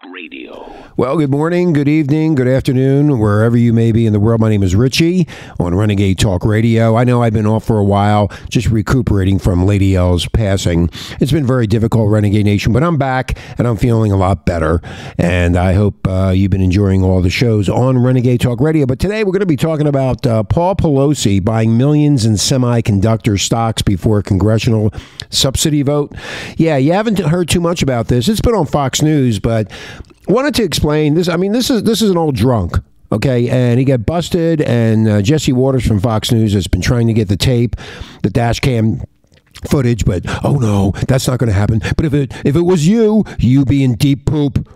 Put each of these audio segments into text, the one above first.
Talk Radio. Well, good morning, good evening, good afternoon, wherever you may be in the world. My name is Richie on Renegade Talk Radio. I know I've been off for a while, just recuperating from Lady L's passing. It's been very difficult, Renegade Nation, but I'm back and I'm feeling a lot better. And I hope uh, you've been enjoying all the shows on Renegade Talk Radio. But today we're going to be talking about uh, Paul Pelosi buying millions in semiconductor stocks before a congressional subsidy vote. Yeah, you haven't heard too much about this. It's been on Fox News, but wanted to explain this. I mean, this is this is an old drunk. Okay, and he got busted, and uh, Jesse Watters from Fox News has been trying to get the tape, the dash cam footage, but oh no, that's not going to happen. But if it if it was you, you be in deep poop,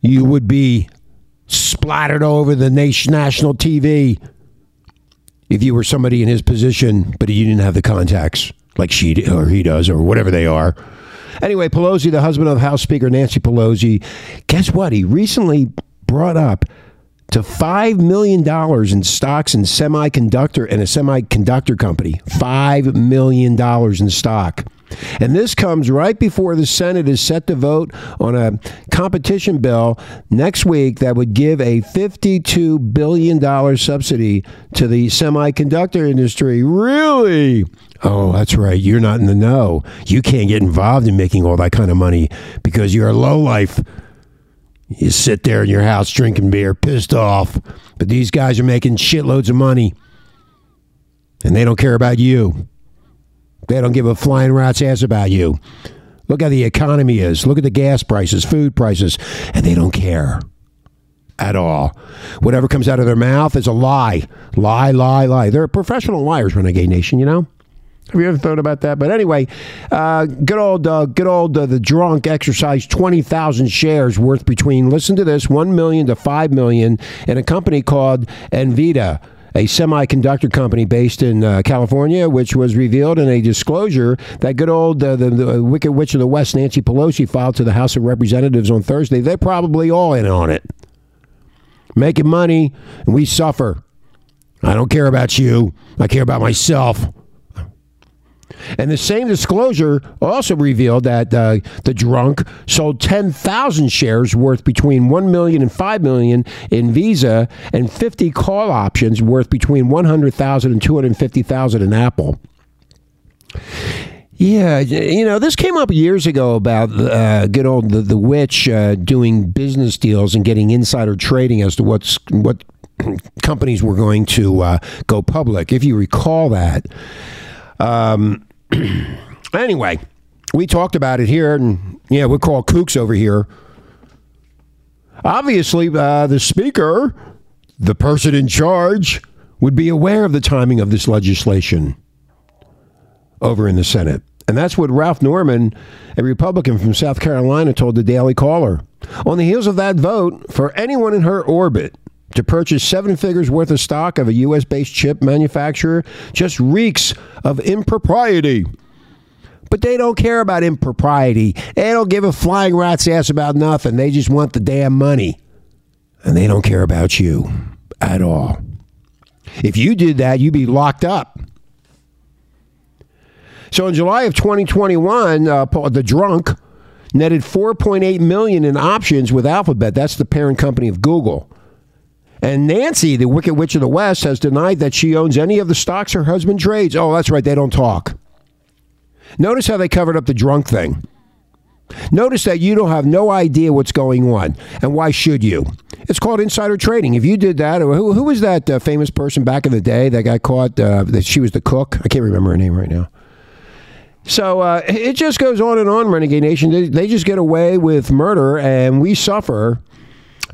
you would be splattered over the nation, national TV if you were somebody in his position, but you didn't have the contacts like she or he does or whatever they are. Anyway, Pelosi, the husband of House Speaker Nancy Pelosi, guess what? He recently brought up to $5 million in stocks in semiconductor and a semiconductor company. $5 million in stock. And this comes right before the Senate is set to vote on a competition bill next week that would give a $52 billion subsidy to the semiconductor industry. Really? Oh, that's right. You're not in the know. You can't get involved in making all that kind of money because you're a lowlife. You sit there in your house drinking beer, pissed off. But these guys are making shitloads of money. And they don't care about you. They don't give a flying rat's ass about you. Look how the economy is. Look at the gas prices, food prices, and they don't care at all. Whatever comes out of their mouth is a lie. Lie, lie, lie. They're professional liars, Renegade Nation, you know? Have you ever thought about that? But anyway, uh, good old, uh, good old, uh, the drunk exercised twenty thousand shares worth between. Listen to this: one million to five million in a company called Nvidia a semiconductor company based in uh, California, which was revealed in a disclosure that good old uh, the, the Wicked Witch of the West, Nancy Pelosi, filed to the House of Representatives on Thursday. They're probably all in on it, making money, and we suffer. I don't care about you. I care about myself. And the same disclosure also revealed that uh, the drunk sold 10,000 shares worth between 1 million and 5 million in Visa and 50 call options worth between 100,000 and 250,000 in Apple. Yeah, you know, this came up years ago about uh, good old the, the witch uh, doing business deals and getting insider trading as to what's what companies were going to uh, go public. If you recall that. Um, anyway, we talked about it here, and yeah, we're called kooks over here. Obviously, uh, the speaker, the person in charge, would be aware of the timing of this legislation over in the Senate. And that's what Ralph Norman, a Republican from South Carolina, told the Daily Caller. On the heels of that vote, for anyone in her orbit to purchase seven figures worth of stock of a U.S. based chip manufacturer just reeks of impropriety. But they don't care about impropriety. They don't give a flying rat's ass about nothing. They just want the damn money. And they don't care about you at all. If you did that, you'd be locked up. So in July of 2021, uh, the drunk netted 4.8 million in options with Alphabet. That's the parent company of Google. And Nancy, the Wicked Witch of the West, has denied that she owns any of the stocks her husband trades. Oh, that's right, they don't talk. Notice how they covered up the drunk thing. Notice that you don't have no idea what's going on, and why should you? It's called insider trading. If you did that, who, who was that uh, famous person back in the day that got caught? Uh, that she was the cook. I can't remember her name right now. So uh, it just goes on and on, Renegade Nation. They, they, just get away with murder, and we suffer.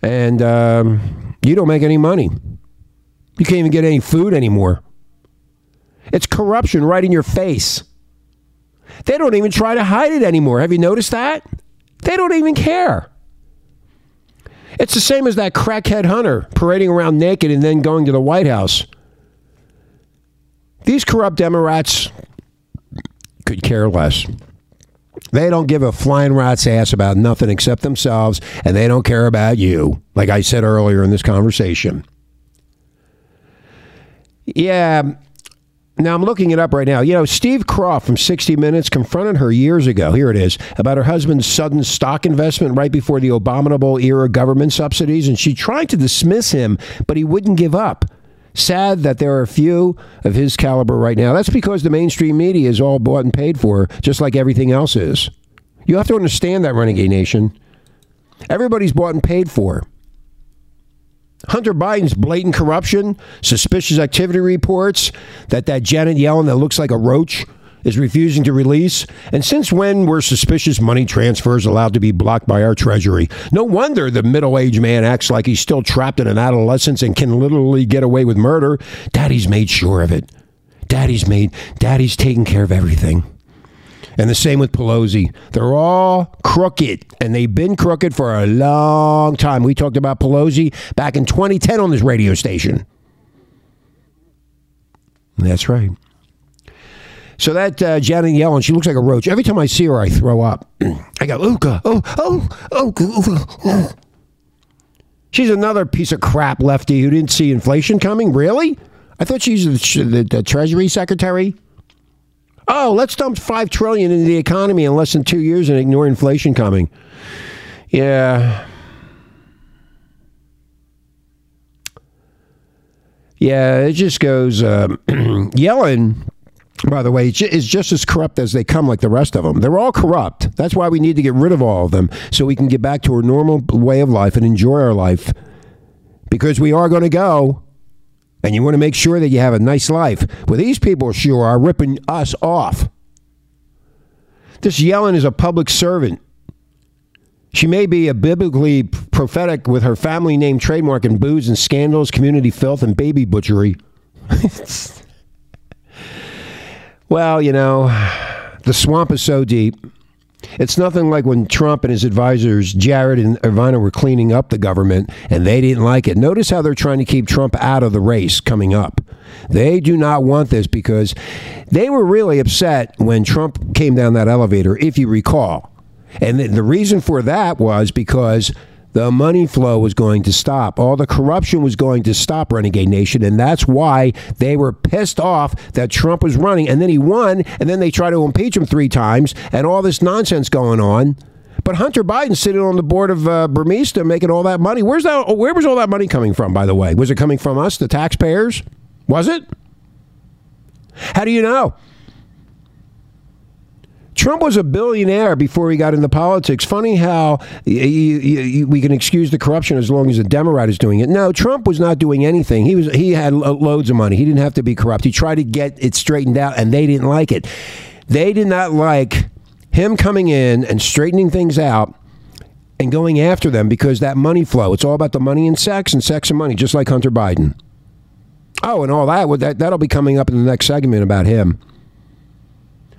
And um, you don't make any money. You can't even get any food anymore. It's corruption right in your face. They don't even try to hide it anymore. Have you noticed that? They don't even care. It's the same as that crackhead hunter parading around naked and then going to the White House. These corrupt Democrats could care less. They don't give a flying rat's ass about nothing except themselves, and they don't care about you, like I said earlier in this conversation. Yeah, Now, I'm looking it up right now. You know, Steve Kroft from 60 Minutes confronted her years ago, here it is, about her husband's sudden stock investment right before the abominable era government subsidies, and she tried to dismiss him, but he wouldn't give up. Sad that there are few of his caliber right now. That's because the mainstream media is all bought and paid for, just like everything else is. You have to understand that, Renegade Nation. Everybody's bought and paid for. Hunter Biden's blatant corruption, suspicious activity reports that that Janet Yellen that looks like a roach is refusing to release. And since when were suspicious money transfers allowed to be blocked by our Treasury? No wonder the middle aged man acts like he's still trapped in an adolescence and can literally get away with murder. Daddy's made sure of it. Daddy's made, Daddy's taken care of everything. And the same with Pelosi. They're all crooked, and they've been crooked for a long time. We talked about Pelosi back in 2010 on this radio station. That's right. So that uh, Janet Yellen, she looks like a roach. Every time I see her, I throw up. I go, Ooka, oh, oh, oh, oh. She's another piece of crap lefty who didn't see inflation coming. Really? I thought she's the, the, the Treasury Secretary. Oh, let's dump five trillion into the economy in less than two years and ignore inflation coming. Yeah. Yeah, it just goes. Uh, Yellen, by the way, is just as corrupt as they come, like the rest of them. They're all corrupt. That's why we need to get rid of all of them so we can get back to a normal way of life and enjoy our life. Because we are going to go and you want to make sure that you have a nice life. Well, these people sure are ripping us off. This Yellen is a public servant. She may be a biblically prophetic with her family name trademark in booze and scandals, community filth, and baby butchery. well, you know, the swamp is so deep. It's nothing like when Trump and his advisors, Jared and Ivana, were cleaning up the government and they didn't like it. Notice how they're trying to keep Trump out of the race coming up. They do not want this because they were really upset when Trump came down that elevator, if you recall. And the reason for that was because the money flow was going to stop. All the corruption was going to stop, Renegade Nation. And that's why they were pissed off that Trump was running. And then he won. And then they tried to impeach him three times and all this nonsense going on. But Hunter Biden sitting on the board of uh, making all that money. Where's that? Where was all that money coming from? By the way, was it coming from us, the taxpayers? Was it? How do you know? Trump was a billionaire before he got into politics. Funny how we can excuse the corruption as long as a Democrat is doing it. No, Trump was not doing anything. He was he had loads of money. He didn't have to be corrupt. He tried to get it straightened out, and they didn't like it. They did not like him coming in and straightening things out and going after them because that money flow. It's all about the money and sex and sex and money, just like Hunter Biden. Oh, and all that, that that'll be coming up in the next segment about him.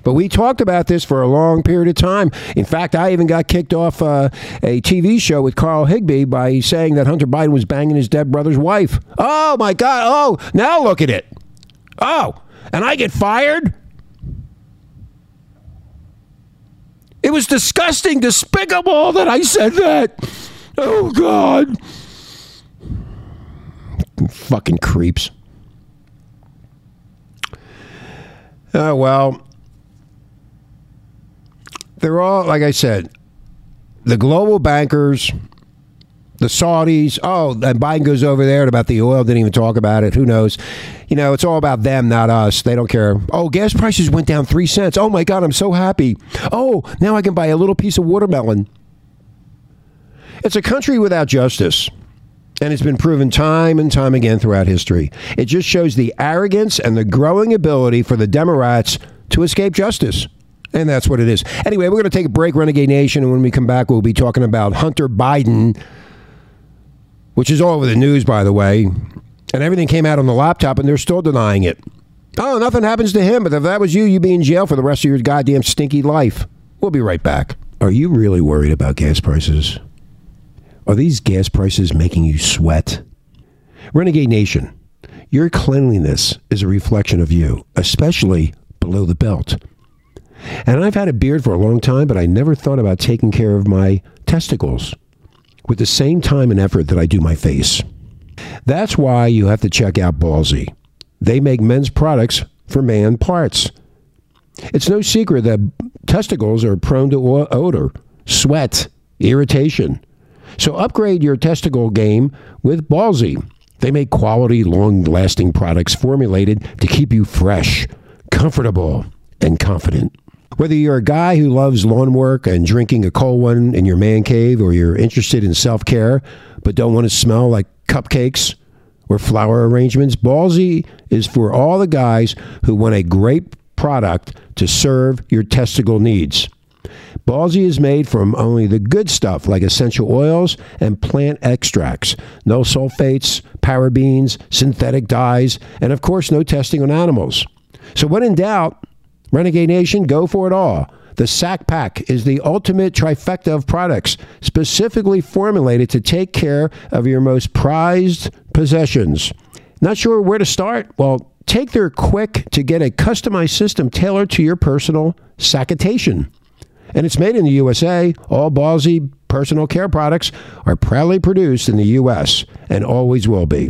But we talked about this for a long period of time. In fact, I even got kicked off uh, a TV show with Carl Higbie by saying that Hunter Biden was banging his dead brother's wife. Oh, my God. Oh, now look at it. Oh, and I get fired? It was disgusting, despicable that I said that. Oh, God. Fucking creeps. Oh, well, they're all like I said, the global bankers, the Saudis. Oh, and Biden goes over there about the oil. Didn't even talk about it. Who knows? You know, it's all about them, not us. They don't care. Oh, gas prices went down three cents. Oh my God, I'm so happy. Oh, now I can buy a little piece of watermelon. It's a country without justice. And it's been proven time and time again throughout history. It just shows the arrogance and the growing ability for the Democrats to escape justice. And that's what it is. Anyway, we're going to take a break, Renegade Nation. And when we come back, we'll be talking about Hunter Biden, which is all over the news, by the way. And everything came out on the laptop, and they're still denying it. Oh, nothing happens to him. But if that was you, you'd be in jail for the rest of your goddamn stinky life. We'll be right back. Are you really worried about gas prices? Are these gas prices making you sweat? Renegade Nation, your cleanliness is a reflection of you, especially below the belt. And I've had a beard for a long time, but I never thought about taking care of my testicles with the same time and effort that I do my face. That's why you have to check out Ballsy. They make men's products for man parts. It's no secret that testicles are prone to odor, sweat, irritation. So upgrade your testicle game with Ballsy. They make quality, long lasting products formulated to keep you fresh, comfortable, and confident. Whether you're a guy who loves lawn work and drinking a cold one in your man cave, or you're interested in self care but don't want to smell like cupcakes or flower arrangements, Ballsy is for all the guys who want a great product to serve your testicle needs. Ballsy is made from only the good stuff like essential oils and plant extracts. No sulfates, parabens, synthetic dyes, and of course, no testing on animals. So, when in doubt, Renegade Nation, go for it all. The Sack Pack is the ultimate trifecta of products specifically formulated to take care of your most prized possessions. Not sure where to start? Well, take their quick to get a customized system tailored to your personal sacketation. And it's made in the USA. All Ballsy personal care products are proudly produced in the U.S. and always will be.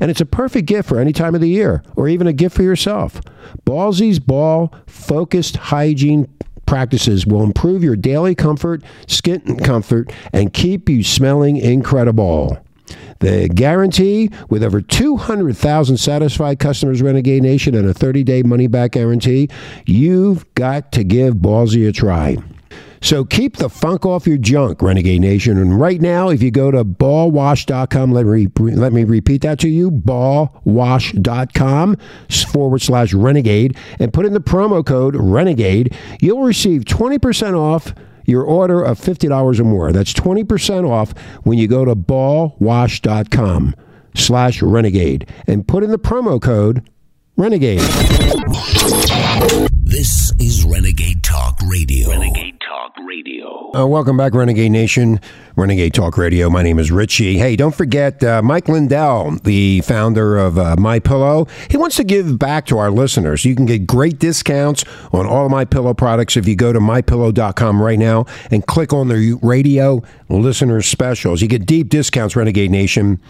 And it's a perfect gift for any time of the year or even a gift for yourself. Ballsy's ball focused hygiene practices will improve your daily comfort, skin comfort, and keep you smelling incredible. The guarantee with over 200,000 satisfied customers, Renegade Nation, and a 30 day money back guarantee, you've got to give Ballsy a try. So keep the funk off your junk, Renegade Nation. And right now, if you go to ballwash.com, let me, let me repeat that to you ballwash.com forward slash renegade, and put in the promo code renegade, you'll receive 20% off your order of $50 or more. That's 20% off when you go to ballwash.com slash renegade and put in the promo code renegade. This is Renegade Talk Radio. Renegade Talk Radio. Uh, welcome back, Renegade Nation. Renegade Talk Radio. My name is Richie. Hey, don't forget uh, Mike Lindell, the founder of uh, My Pillow. He wants to give back to our listeners. You can get great discounts on all My Pillow products if you go to mypillow.com right now and click on the radio listener specials. You get deep discounts, Renegade Nation.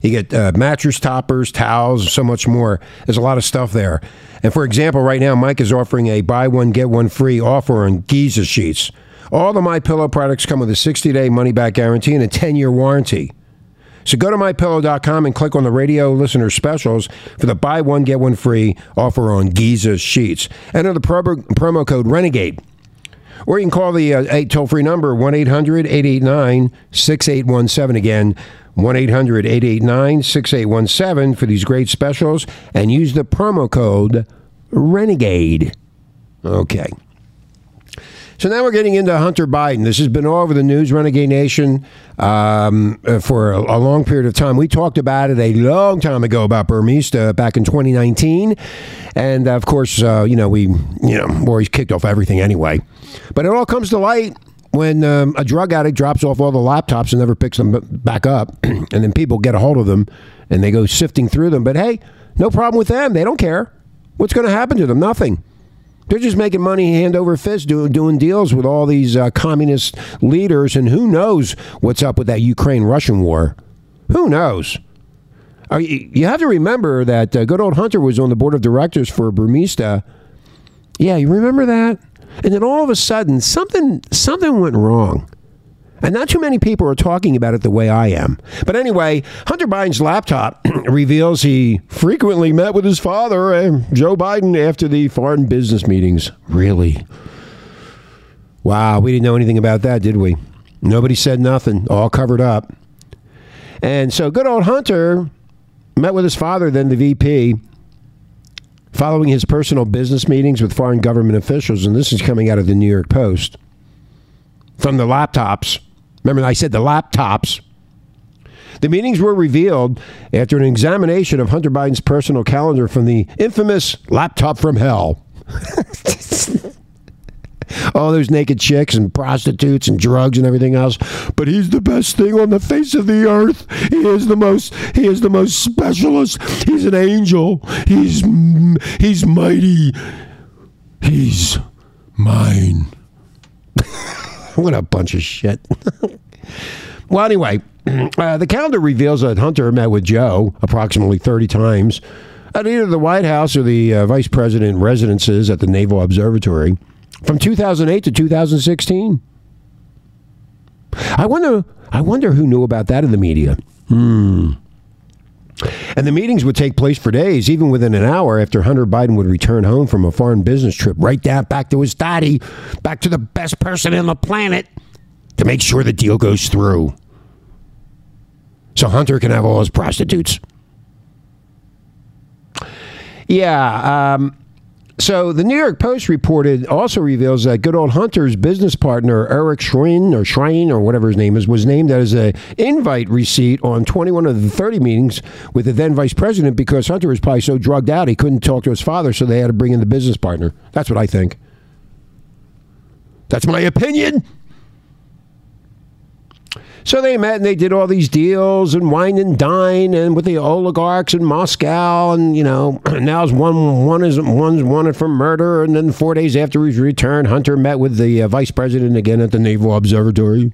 You get uh, mattress toppers, towels, so much more. There's a lot of stuff there. And for example, right now, Mike is offering a buy one get one free offer on Giza sheets. All the My Pillow products come with a 60 day money back guarantee and a 10 year warranty. So go to mypillow.com and click on the radio listener specials for the buy one get one free offer on Giza sheets. Enter the pro- promo code Renegade. Or you can call the uh, toll free number 1 800 889 6817 again. 1 800 889 6817 for these great specials and use the promo code RENEGADE. Okay. So now we're getting into Hunter Biden. This has been all over the news, Renegade Nation, um, uh, for a, a, long period of time. We talked about it a long time ago about Burisma back in 2019, and of course, uh, you know we, you know, always kicked off everything anyway. But it all comes to light when um, a drug addict drops off all the laptops and never picks them back up, and then people get a hold of them and they go sifting through them. But hey, no problem with them. They don't care. What's going to happen to them? Nothing. They're just making money hand over fist, doing doing deals with all these uh, communist leaders, and who knows what's up with that Ukraine Russian war? Who knows? Uh, you have to remember that uh, good old Hunter was on the board of directors for Burisma. Yeah, you remember that? And then all of a sudden, something something went wrong. And not too many people are talking about it the way I am. But anyway, Hunter Biden's laptop reveals he frequently met with his father, Joe Biden, after the foreign business meetings. Really? Wow, we didn't know anything about that, did we? Nobody said nothing, all covered up. And so good old Hunter met with his father, then the VP, following his personal business meetings with foreign government officials, and this is coming out of the New York Post, from the laptops. Remember, I said the laptops. The meetings were revealed after an examination of Hunter Biden's personal calendar from the infamous laptop from hell. all those naked chicks and prostitutes and drugs and everything else. But he's the best thing on the face of the earth. He is the most. He is the most specialist. He's an angel. He's he's mighty. He's mine. what a bunch of shit. well, anyway, uh, the calendar reveals that Hunter met with Joe approximately 30 times at either the White House or the uh, vice president residences at the Naval Observatory from 2008 to 2016. I wonder. I wonder who knew about that in the media. Hmm. And the meetings would take place for days, even within an hour after Hunter Biden would return home from a foreign business trip, right down back to his daddy, back to the best person on the planet, to make sure the deal goes through. So Hunter can have all his prostitutes. Yeah. Um, so the New York Post reported also reveals that good old Hunter's business partner Eric Schrein or Schrein or whatever his name is was named as a invite receipt on 21 of the 30 meetings with the then vice president because Hunter was probably so drugged out he couldn't talk to his father, so they had to bring in the business partner. That's what I think. That's my opinion. So they met and they did all these deals and wine and dine and with the oligarchs in Moscow and you know now's one one is one's wanted for murder and then four days after his return, Hunter met with the uh, vice president again at the Naval Observatory.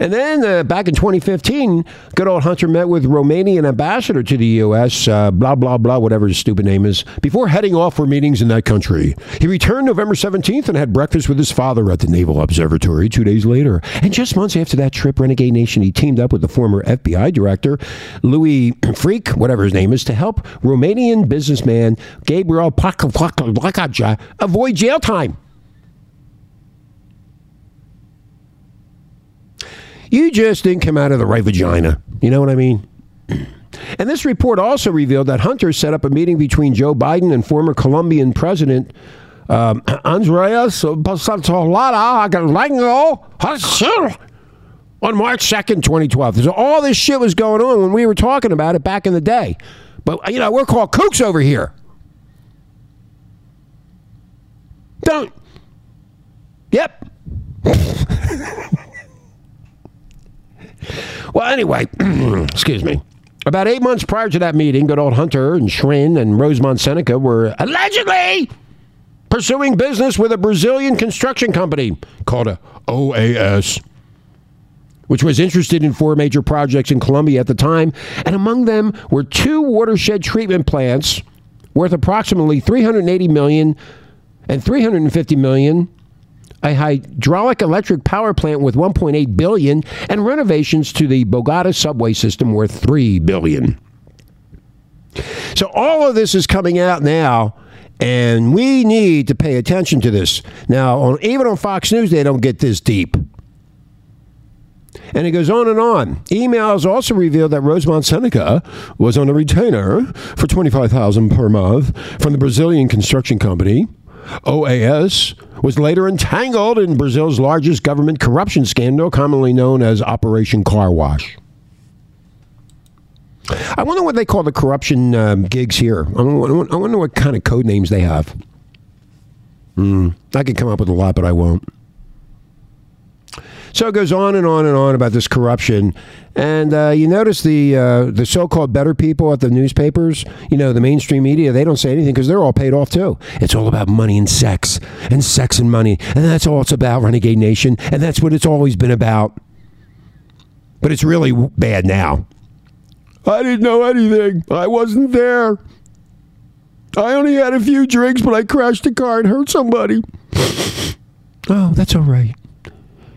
And then uh, back in 2015, good old Hunter met with Romanian ambassador to the U.S., uh, blah, blah, blah, whatever his stupid name is, before heading off for meetings in that country. He returned November 17th and had breakfast with his father at the Naval Observatory two days later. And just months after that trip, Renegade Nation, he teamed up with the former FBI director, Louis Freak, whatever his name is, to help Romanian businessman Gabriel Plakaja avoid jail time. You just didn't come out of the right vagina. You know what I mean? And this report also revealed that Hunter set up a meeting between Joe Biden and former Colombian President um, Andres Pasatolada on March 2nd, 2012. So all this shit was going on when we were talking about it back in the day. But, you know, we're called kooks over here. Don't. Yep. Well, anyway, excuse me. About eight months prior to that meeting, good old Hunter and Schrin and Rosemont Seneca were allegedly pursuing business with a Brazilian construction company called a OAS, which was interested in four major projects in Colombia at the time. And among them were two watershed treatment plants worth approximately 380 million and 350 million a hydraulic electric power plant with 1.8 billion and renovations to the Bogota subway system worth 3 billion. So all of this is coming out now and we need to pay attention to this. Now, on, even on Fox News they don't get this deep. And it goes on and on. Emails also revealed that Rosemont Seneca was on a retainer for 25000 per month from the Brazilian construction company OAS was later entangled in Brazil's largest government corruption scandal, commonly known as Operation Car Wash. I wonder what they call the corruption um, gigs here. I wonder what kind of code names they have. Mm, I could come up with a lot, but I won't. So it goes on and on and on about this corruption, and uh, you notice the uh, the so-called better people at the newspapers, you know, the mainstream media, they don't say anything because they're all paid off too. It's all about money and sex, and sex and money, and that's all it's about, Renegade Nation, and that's what it's always been about. But it's really bad now. I didn't know anything. I wasn't there. I only had a few drinks, but I crashed a car and hurt somebody. oh, that's all right.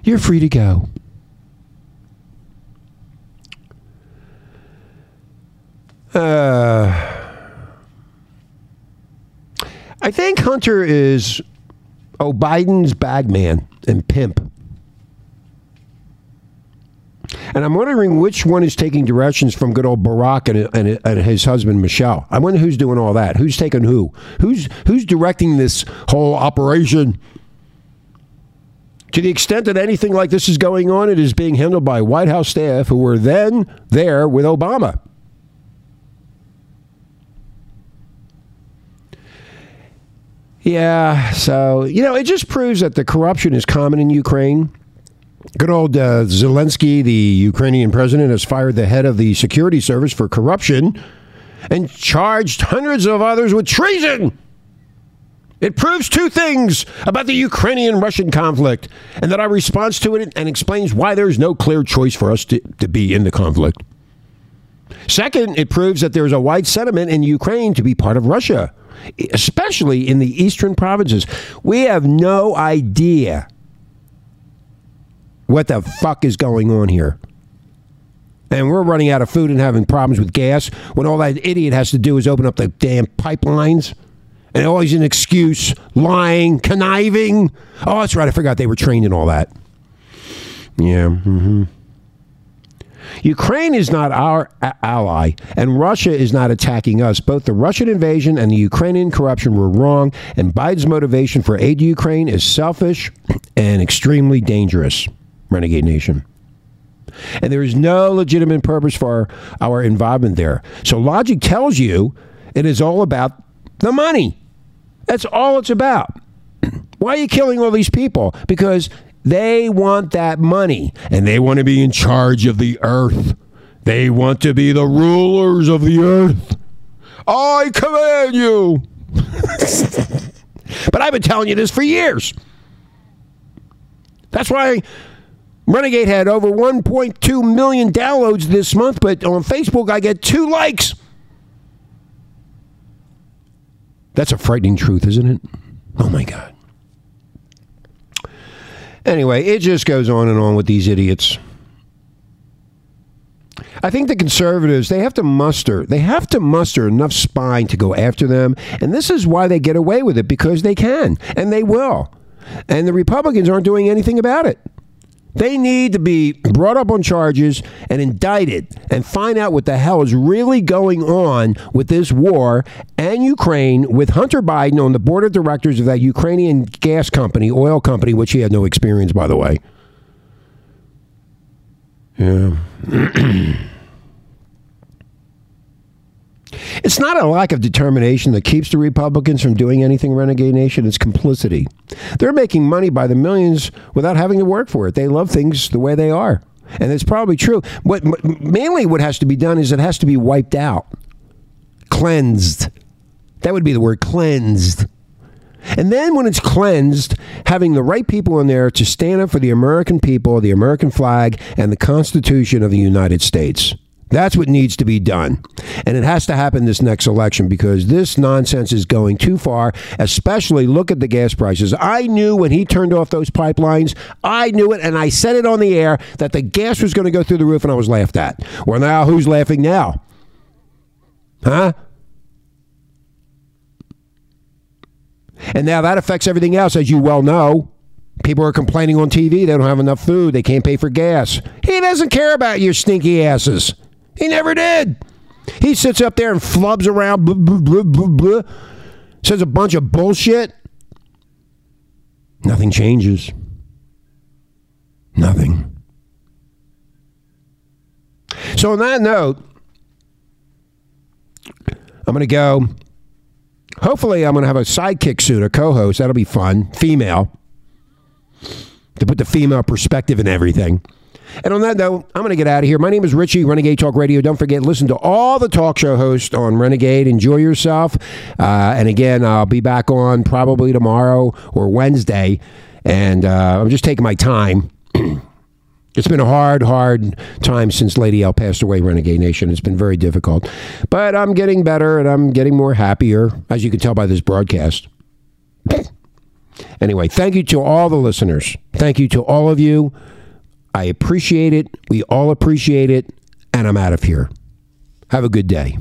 You're free to go. Uh, I think Hunter is oh Biden's bagman and pimp. And I'm wondering which one is taking directions from good old Barack and, and, and, his husband Michelle. I wonder who's doing all that. Who's taking who? Who's who's directing this whole operation? To the extent that anything like this is going on, it is being handled by White House staff who were then there with Obama. Yeah, so, you know, it just proves that the corruption is common in Ukraine. Good old uh, Zelensky, the Ukrainian president, has fired the head of the security service for corruption and charged hundreds of others with treason. It proves two things about the Ukrainian Russian conflict and that our response to it and explains why there's no clear choice for us to, to be in the conflict. Second, it proves that there's a wide sentiment in Ukraine to be part of Russia, especially in the eastern provinces. We have no idea what the fuck is going on here. And we're running out of food and having problems with gas when all that idiot has to do is open up the damn pipelines. And always an excuse, lying, conniving. Oh, that's right. I forgot they were trained in all that. Yeah. Mm-hmm. Ukraine is not our a- ally, and Russia is not attacking us. Both the Russian invasion and the Ukrainian corruption were wrong, and Biden's motivation for aid to Ukraine is selfish and extremely dangerous. Renegade Nation. And there is no legitimate purpose for our involvement there. So logic tells you it is all about the money. That's all it's about. Why are you killing all these people? Because they want that money and they want to be in charge of the earth. They want to be the rulers of the earth. I command you. but I've been telling you this for years. That's why Renegade had over 1.2 million downloads this month, but on Facebook I get two likes. That's a frightening truth, isn't it? Oh my God. Anyway, it just goes on and on with these idiots. I think the conservatives, they have to muster, they have to muster enough spine to go after them. And this is why they get away with it because they can and they will. And the Republicans aren't doing anything about it. They need to be brought up on charges and indicted and find out what the hell is really going on with this war and Ukraine with Hunter Biden on the board of directors of that Ukrainian gas company, oil company, which he had no experience, by the way. Yeah. It's not a lack of determination that keeps the Republicans from doing anything, Renegade Nation. It's complicity. They're making money by the millions without having to work for it. They love things the way they are. And it's probably true. What mainly what has to be done is it has to be wiped out, cleansed. That would be the word cleansed. And then when it's cleansed, having the right people in there to stand up for the American people, the American flag, and the Constitution of the United States. That's what needs to be done. And it has to happen this next election because this nonsense is going too far, especially look at the gas prices. I knew when he turned off those pipelines, I knew it, and I said it on the air that the gas was going to go through the roof, and I was laughed at. Well, now who's laughing now? Huh? And now that affects everything else, as you well know. People are complaining on TV they don't have enough food, they can't pay for gas. He doesn't care about your stinky asses. He never did. He sits up there and flubs around, blah, blah, blah, says a bunch of bullshit. Nothing changes. Nothing. So, on that note, I'm going to go. Hopefully, I'm going to have a sidekick soon, a co host. That'll be fun. Female. To put the female perspective in everything. And on that note, I'm going to get out of here. My name is Richie, Renegade Talk Radio. Don't forget, listen to all the talk show hosts on Renegade. Enjoy yourself. Uh, and again, I'll be back on probably tomorrow or Wednesday. And uh, I'm just taking my time. It's been a hard, hard time since Lady L passed away, Renegade Nation. It's been very difficult. But I'm getting better and I'm getting more happier, as you can tell by this broadcast. anyway, thank you to all the listeners. Thank you to all of you. I appreciate it. We all appreciate it. And I'm out of here. Have a good day.